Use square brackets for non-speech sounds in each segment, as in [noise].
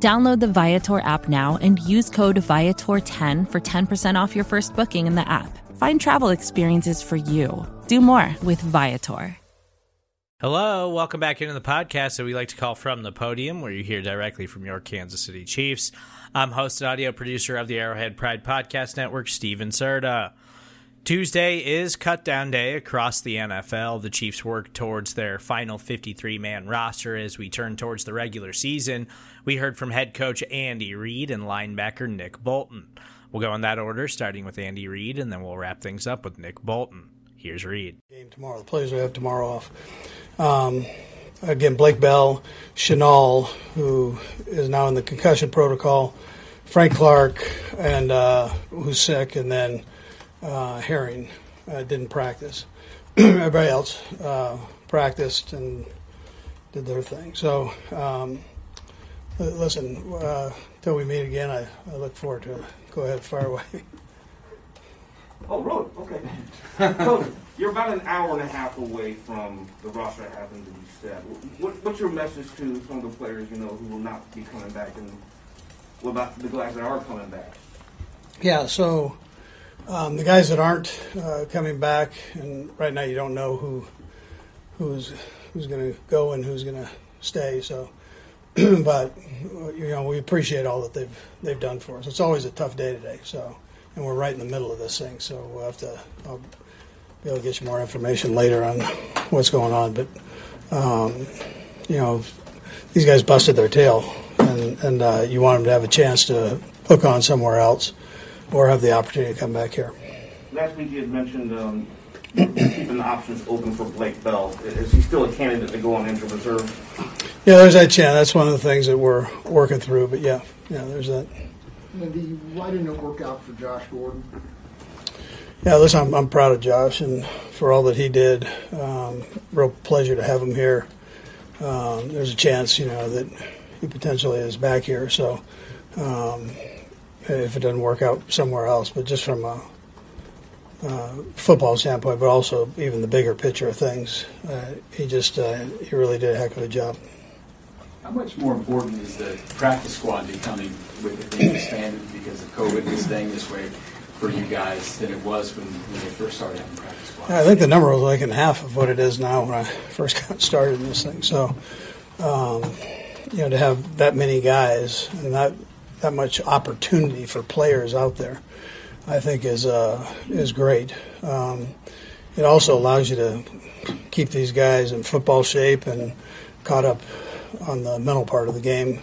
Download the Viator app now and use code Viator10 for 10% off your first booking in the app. Find travel experiences for you. Do more with Viator. Hello, welcome back into the podcast that we like to call From the Podium, where you hear directly from your Kansas City Chiefs. I'm host and audio producer of the Arrowhead Pride Podcast Network, Steven Serta. Tuesday is cut down day across the NFL. The Chiefs work towards their final 53 man roster as we turn towards the regular season. We heard from head coach Andy Reid and linebacker Nick Bolton. We'll go in that order, starting with Andy Reid, and then we'll wrap things up with Nick Bolton. Here's Reid. Game tomorrow. The players we have tomorrow off. Um, again, Blake Bell, Chenal, who is now in the concussion protocol, Frank Clark, and uh, who's sick, and then uh, Herring uh, didn't practice. [clears throat] Everybody else uh, practiced and did their thing. So, um, listen, until we meet again, I, I look forward to it. Go ahead, fire away. [laughs] Oh, really? Okay. Coach, you're about an hour and a half away from the roster having to be set. What, what's your message to some of the players, you know, who will not be coming back, and what about the guys that are coming back? Yeah, so um, the guys that aren't uh, coming back, and right now you don't know who who's who's going to go and who's going to stay. So, [clears throat] but you know, we appreciate all that they've they've done for us. It's always a tough day today. So and we're right in the middle of this thing, so we'll have to. I'll be able to get you more information later on what's going on. But um, you know, these guys busted their tail, and and uh, you want them to have a chance to hook on somewhere else, or have the opportunity to come back here. Last week you had mentioned um, keeping the options open for Blake Bell. Is he still a candidate to go on injured reserve? Yeah, there's that chance. That's one of the things that we're working through. But yeah, yeah, there's that. Andy, why didn't it work out for Josh Gordon? Yeah, listen, I'm, I'm proud of Josh and for all that he did. Um, real pleasure to have him here. Um, there's a chance, you know, that he potentially is back here. So um, if it doesn't work out somewhere else, but just from a uh, football standpoint, but also even the bigger picture of things, uh, he just uh, he really did a heck of a job. How much more important is the practice squad becoming with it being expanded because of COVID and staying this way for you guys than it was when, when you first started having practice squad? I think the number was like in half of what it is now when I [laughs] first got started in this thing. So, um, you know, to have that many guys and that that much opportunity for players out there, I think is uh, is great. Um, it also allows you to keep these guys in football shape and caught up on the mental part of the game.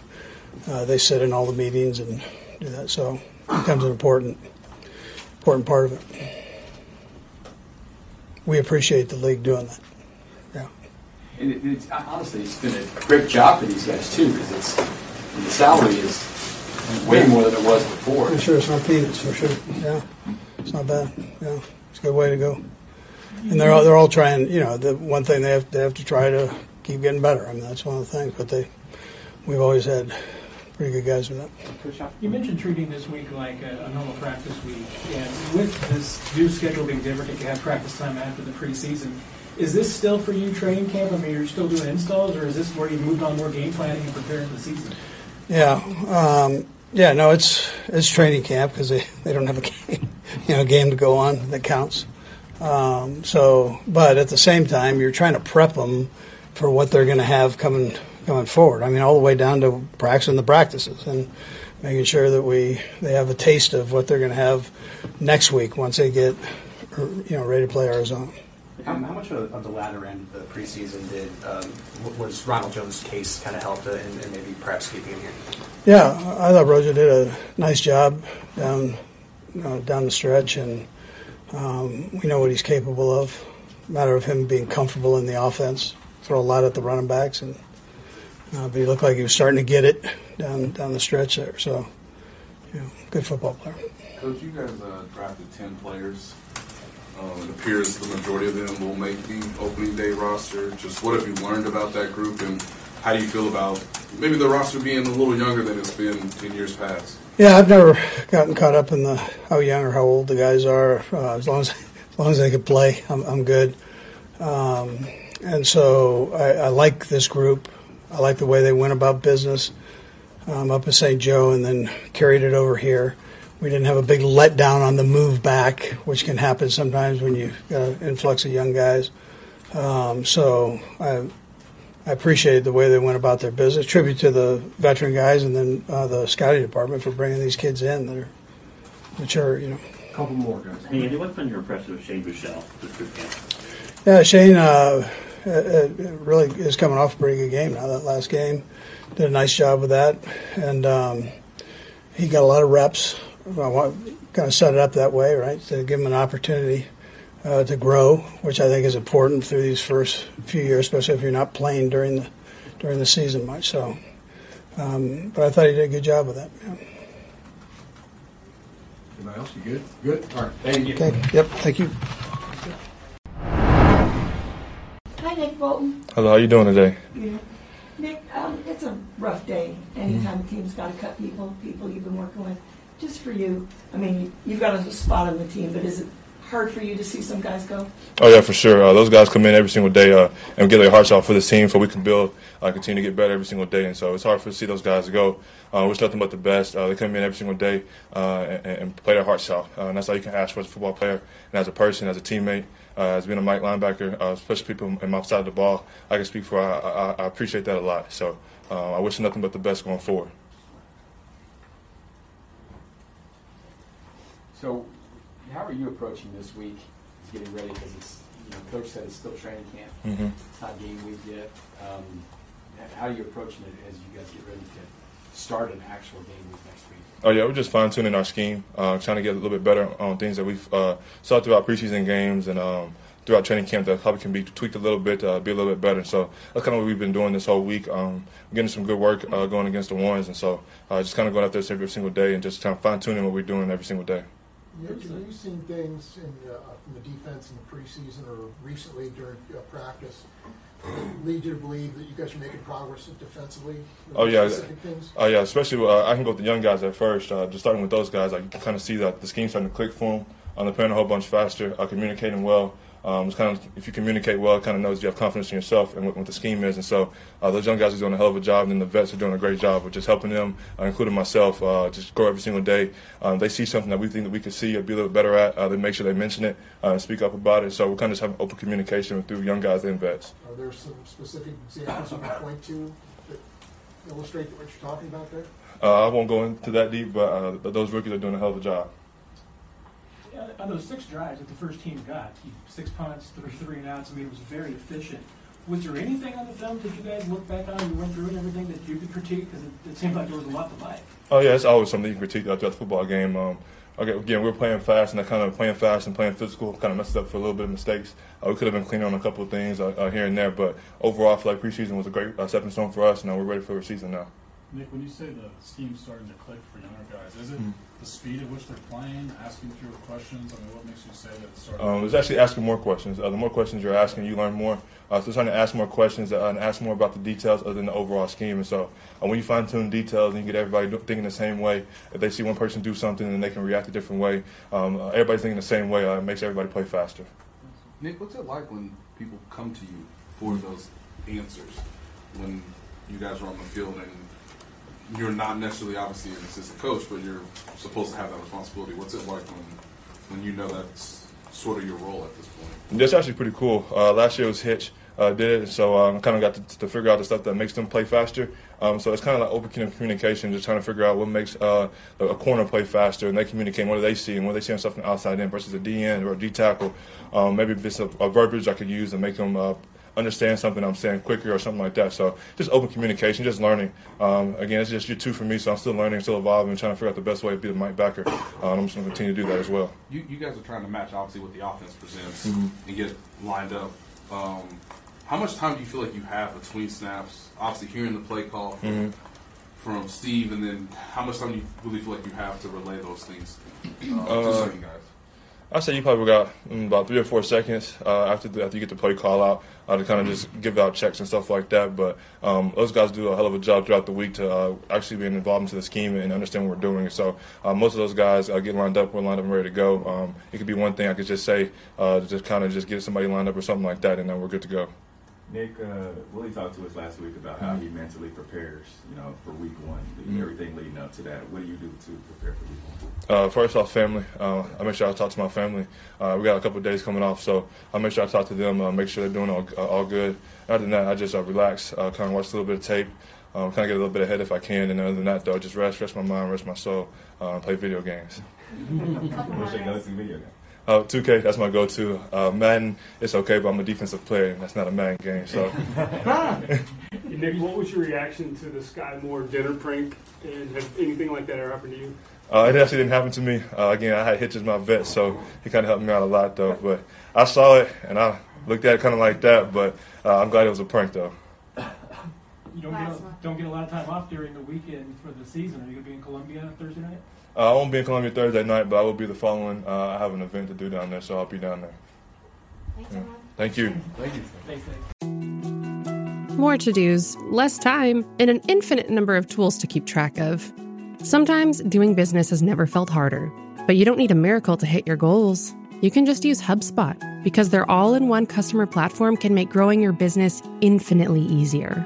Uh, they sit in all the meetings and do that, so it becomes an important important part of it. We appreciate the league doing that. Yeah. It, it's, honestly, it's been a great job for these guys too, because it's the salary is way more than it was before. For sure, it's not peanuts for sure. Yeah, it's not bad. Yeah, it's a good way to go. And they're all, they're all trying. You know, the one thing they have they have to try to keep getting better. I mean, that's one of the things. But they, we've always had pretty good guys with that. You mentioned treating this week like a, a, normal practice week, and with this new schedule being different, if you have practice time after the preseason, is this still for you training camp? I mean, you're still doing installs, or is this where you moved on more game planning and preparing for the season? Yeah, um, yeah, no, it's it's training camp because they, they don't have a [laughs] game, you know, game to go on that counts. Um, so, but at the same time, you're trying to prep them for what they're going to have coming going forward. I mean, all the way down to practicing the practices and making sure that we they have a taste of what they're going to have next week once they get you know ready to play Arizona. How, how much of, of, the latter end of the preseason did um, was Ronald Jones' case kind of helped in, in, maybe perhaps keeping him here? Yeah, I thought RoJo did a nice job down down the stretch, and um, we know what he's capable of. Matter of him being comfortable in the offense throw a lot at the running backs, and uh, but he looked like he was starting to get it down down the stretch there. So, you know, good football player. Coach, you guys uh, drafted 10 players. Um, it appears the majority of them will make the opening day roster. Just what have you learned about that group, and how do you feel about maybe the roster being a little younger than it's been in years past? Yeah, I've never gotten caught up in the how young or how old the guys are. Uh, as long as as long as they can play, I'm, I'm good. Um, and so I, I like this group. I like the way they went about business um, up in St. Joe and then carried it over here. We didn't have a big letdown on the move back, which can happen sometimes when you've got an influx of young guys. Um, so I, I appreciated the way they went about their business. Tribute to the veteran guys and then uh, the scouting department for bringing these kids in that are mature, you know. Couple more guys. Hey, Andy, what's been your impression of Shane Buechele this group camp? Yeah, Shane uh, uh, uh, really is coming off a pretty good game now. That last game did a nice job with that, and um, he got a lot of reps. I want kind of set it up that way, right, to give them an opportunity uh, to grow, which I think is important through these first few years, especially if you're not playing during the during the season much. So, um, but I thought he did a good job with that. Yeah. Anybody else? You good? Good? All right. Thank you. Okay. Yep. Thank you. Hi, Nick Bolton. Hello, how are you doing today? Yeah. Nick, um, it's a rough day. Anytime a team's got to cut people, people you've been working with. Just for you, I mean, you've got a spot on the team, but is it hard for you to see some guys go? Oh yeah, for sure. Uh, those guys come in every single day uh, and get their hearts out for this team, so we can build, uh, continue to get better every single day. And so it's hard for to see those guys go. Uh, wish nothing but the best. Uh, they come in every single day uh, and, and play their hearts out, uh, and that's all you can ask for as a football player and as a person, as a teammate. As being a Mike linebacker, especially people in my side of the ball, I can speak for. I, I, I appreciate that a lot. So I wish nothing but the best going forward. So, how are you approaching this week? Getting ready because it's you know, coach said it's still training camp. Mhm. It's not game week yet. Um, how are you approaching it as you guys get ready to start an actual game week next week? Oh yeah, we're just fine tuning our scheme, uh, trying to get a little bit better on things that we've uh, saw throughout preseason games and um, throughout training camp that probably can be tweaked a little bit, uh, be a little bit better. So that's kind of what we've been doing this whole week. Um, getting some good work uh, going against the ones, and so uh, just kind of going out there every single day and just kind of fine tuning what we're doing every single day. Have you seen things in, uh, from the defense in the preseason or recently during uh, practice [clears throat] lead you to believe that you guys are making progress defensively? Oh yeah, oh yeah. Especially uh, I can go with the young guys at first. Uh, just starting with those guys, I can kind of see that the scheme's starting to click for them. Um, they're playing a whole bunch faster, uh, communicating well. Um, it's kind of if you communicate well, it kind of knows you have confidence in yourself and what, what the scheme is. And so uh, those young guys are doing a hell of a job, and then the vets are doing a great job of just helping them, uh, including myself, uh, just grow every single day. Um, they see something that we think that we could see or be a little better at. Uh, they make sure they mention it uh, and speak up about it. So we're kind of just having open communication through young guys and vets. Are there some specific examples you can point to that illustrate what you're talking about there? Uh, I won't go into that deep, but uh, those rookies are doing a hell of a job. On those six drives that the first team got, six punts, three three and outs, I mean, it was very efficient. Was there anything on the film that you guys look back on, you went through and everything that you could critique? Because it, it seemed like there was a lot to like. Oh yeah, it's always something you can critique throughout the football game. Um, okay, again, we're playing fast, and that kind of playing fast and playing physical kind of messed up for a little bit of mistakes. Uh, we could have been cleaner on a couple of things uh, uh, here and there, but overall, I feel like preseason was a great uh, stepping stone for us, now we're ready for the season now. Nick, when you say the scheme's starting to click for younger guys, is it Mhm. the speed at which they're playing, asking fewer questions? I mean, what makes you say that it's starting? Um, it's actually asking more questions. Uh, the more questions you're asking, you learn more. Uh, so trying to ask more questions uh, and ask more about the details other than the overall scheme. And so uh, when you fine tune details and you get everybody do- thinking the same way, if they see one person do something and they can react a different way, um, uh, everybody's thinking the same way. Uh, it makes everybody play faster. Nick, what's it like when people come to you for those answers when you guys are on the field and you're not necessarily obviously an assistant coach, but you're supposed to have that responsibility? What's it like when when you know that's sort of your role at this point? That's actually pretty cool. Uh, last year was Hitch uh, did it, so I um, kind of got to, to figure out the stuff that makes them play faster. Um, so it's kind of like open communication, just trying to figure out what makes uh, a corner play faster, and they communicate what do they see and what they see on stuff from outside in versus a D end or a D tackle. Um, maybe if it's a, a verbiage I could use and make them. Understand something I'm saying quicker or something like that. So just open communication, just learning. Um, again, it's just year two for me, so I'm still learning, still evolving, and trying to figure out the best way to be the Mike Backer. Uh, and I'm just going to continue to do that as well. You, you guys are trying to match obviously what the offense presents Mhm. and get lined up. Um, how much time do you feel like you have between snaps? Obviously, hearing the play call from, Mhm. from Steve, and then how much time do you really feel like you have to relay those things uh, Uh, to certain guys? I say you probably got mm, about three or four seconds uh, after the, after you get the play call out uh, to kind of just give out checks and stuff like that. But um, those guys do a hell of a job throughout the week to uh, actually being involved into the scheme and understand what we're doing. So uh, most of those guys uh, get lined up, we're lined up and ready to go. Um, it could be one thing I could just say uh, to just kind of just get somebody lined up or something like that, and then we're good to go. Nick, uh, Willie talked to us last week about how he mentally prepares, you know, for week one, Mhm. everything leading up to that. What do you do to prepare for week one? Uh, first off, family. Uh, I make sure I talk to my family. Uh, we got a couple of days coming off, so I make sure I talk to them, uh, make sure they're doing all, uh, all good. Other than that, I just uh, relax, uh, kind of watch a little bit of tape, um, kind of get a little bit ahead if I can. And other than that, though, just rest, rest my mind, rest my soul, uh, play video games. [laughs] What's your go-to video game? Uh, 2K, that's my go-to. Uh, Madden, it's okay, but I'm a defensive player, and that's not a Madden game. So, [laughs] Nick, what was your reaction to the Skyy Moore dinner prank? And has anything like that ever happened to you? uh, it actually didn't happen to me. Uh, again, I had Hitch as my vet, so he kind of helped me out a lot, though. But I saw it, and I looked at it kind of like that. But uh, I'm glad it was a prank, though. You don't get, a, don't get a lot of time off during the weekend for the season. Are you going to be in Columbia Thursday night? Uh, I won't be in Columbia Thursday night, but I will be the following. Uh, I have an event to do down there, so I'll be down there. Yeah. Thank you. Thank you. Thanks, thanks. More to dos, less time, and an infinite number of tools to keep track of. Sometimes doing business has never felt harder, but you don't need a miracle to hit your goals. You can just use HubSpot because their all in one customer platform can make growing your business infinitely easier.